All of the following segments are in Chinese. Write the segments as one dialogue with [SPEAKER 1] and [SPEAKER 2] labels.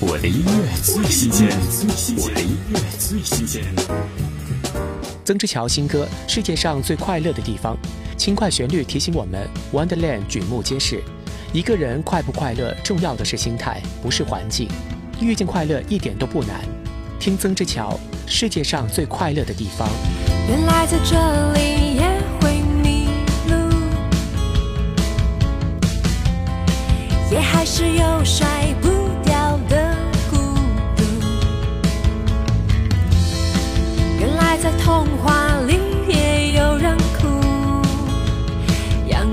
[SPEAKER 1] 我的音乐最新鲜，我的音乐最新鲜。曾之乔新歌《世界上最快乐的地方》，轻快旋律提醒我们，Wonderland 举目皆是。一个人快不快乐，重要的是心态，不是环境。遇见快乐一点都不难。听曾之乔《世界上最快乐的地方》。
[SPEAKER 2] 原来在这里也会迷路，也还是有甩不。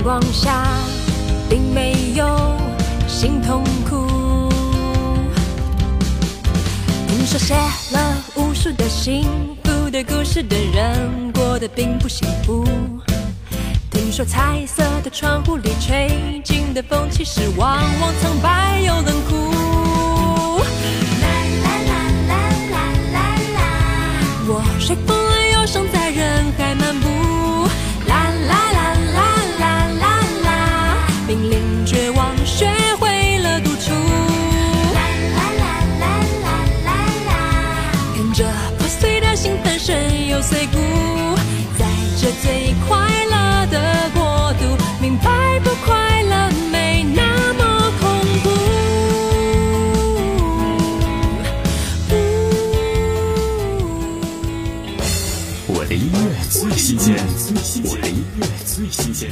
[SPEAKER 2] 光下并没有心痛苦。听说写了无数的幸福的故事的人过得并不幸福。听说彩色的窗户里吹进的风其实往往苍白又冷酷。啦啦啦啦啦啦啦我说服身又碎骨，在这最快乐的国度，明白不快乐没那么恐怖不。
[SPEAKER 1] 我的音乐最新鲜，我的音乐最新鲜。